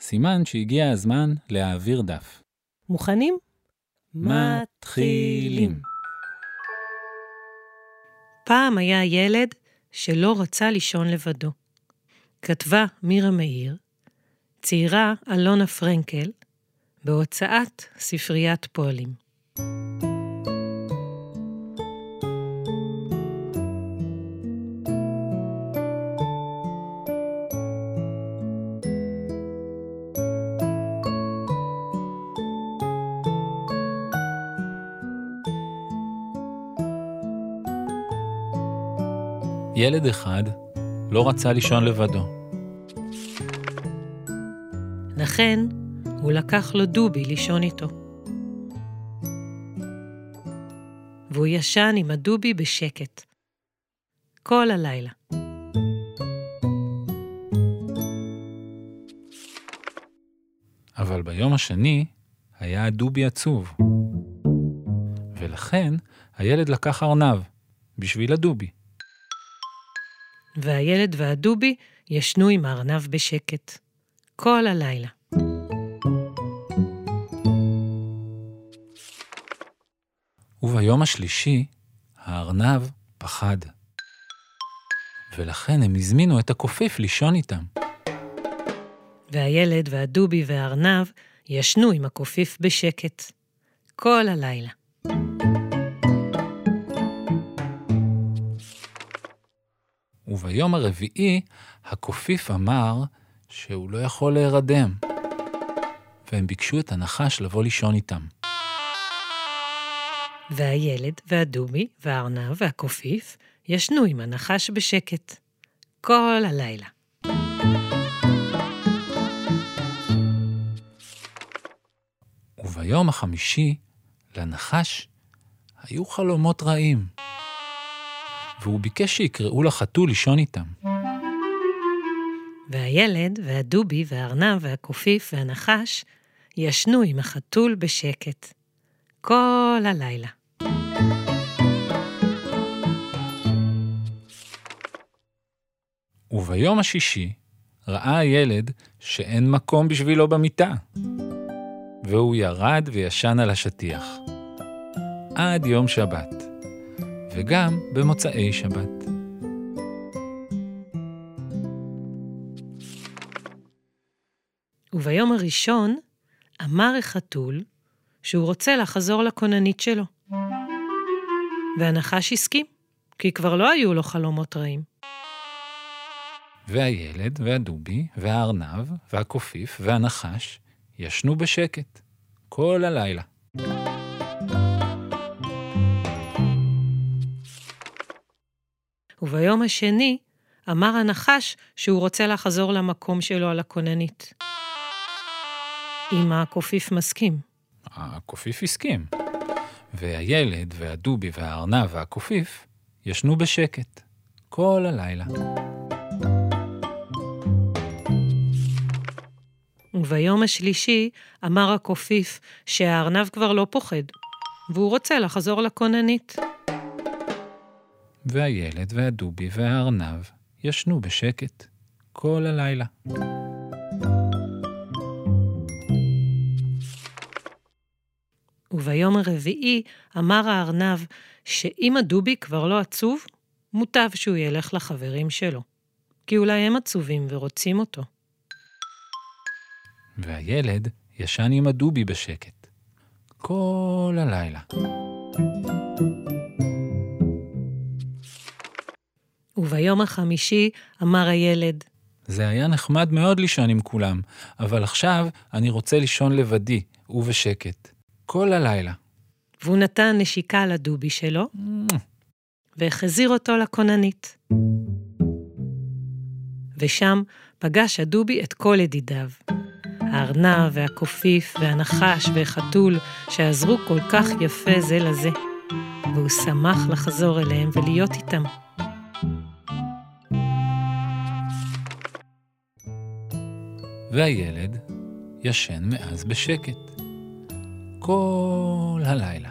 סימן שהגיע הזמן להעביר דף. מוכנים? מתחילים. פעם היה ילד שלא רצה לישון לבדו. כתבה מירה מאיר, ציירה אלונה פרנקל, בהוצאת ספריית פועלים. ילד אחד לא רצה לישון לבדו. לכן, הוא לקח לו דובי לישון איתו. והוא ישן עם הדובי בשקט. כל הלילה. אבל ביום השני היה הדובי עצוב. ולכן הילד לקח ארנב בשביל הדובי. והילד והדובי ישנו עם הארנב בשקט. כל הלילה. וביום השלישי הארנב פחד. ולכן הם הזמינו את הקופיף לישון איתם. והילד והדובי והארנב ישנו עם הקופיף בשקט. כל הלילה. וביום הרביעי הקופיף אמר שהוא לא יכול להירדם. והם ביקשו את הנחש לבוא לישון איתם. והילד והדובי והארנב והקופיף ישנו עם הנחש בשקט. כל הלילה. וביום החמישי לנחש היו חלומות רעים. והוא ביקש שיקראו לחתול לישון איתם. והילד והדובי והארנב והקופיף והנחש ישנו עם החתול בשקט. כל הלילה. וביום השישי ראה הילד שאין מקום בשבילו במיטה. והוא ירד וישן על השטיח. עד יום שבת, וגם במוצאי שבת. וביום הראשון אמר החתול שהוא רוצה לחזור לכוננית שלו. והנחש הסכים, כי כבר לא היו לו חלומות רעים. והילד והדובי והארנב והקופיף והנחש ישנו בשקט כל הלילה. וביום השני אמר הנחש שהוא רוצה לחזור למקום שלו על הכוננית. אם הקופיף מסכים. הקופיף הסכים, והילד והדובי והארנב והקופיף ישנו בשקט כל הלילה. וביום השלישי אמר הקופיף שהארנב כבר לא פוחד, והוא רוצה לחזור לכוננית. והילד והדובי והארנב ישנו בשקט כל הלילה. וביום הרביעי אמר הארנב שאם הדובי כבר לא עצוב, מוטב שהוא ילך לחברים שלו, כי אולי הם עצובים ורוצים אותו. והילד ישן עם הדובי בשקט כל הלילה. וביום החמישי אמר הילד, זה היה נחמד מאוד לישון עם כולם, אבל עכשיו אני רוצה לישון לבדי ובשקט כל הלילה. והוא נתן נשיקה לדובי שלו, והחזיר אותו לכוננית. ושם פגש הדובי את כל ידידיו. הארנב והקופיף והנחש והחתול שעזרו כל כך יפה זה לזה, והוא שמח לחזור אליהם ולהיות איתם. והילד ישן מאז בשקט. כל הלילה.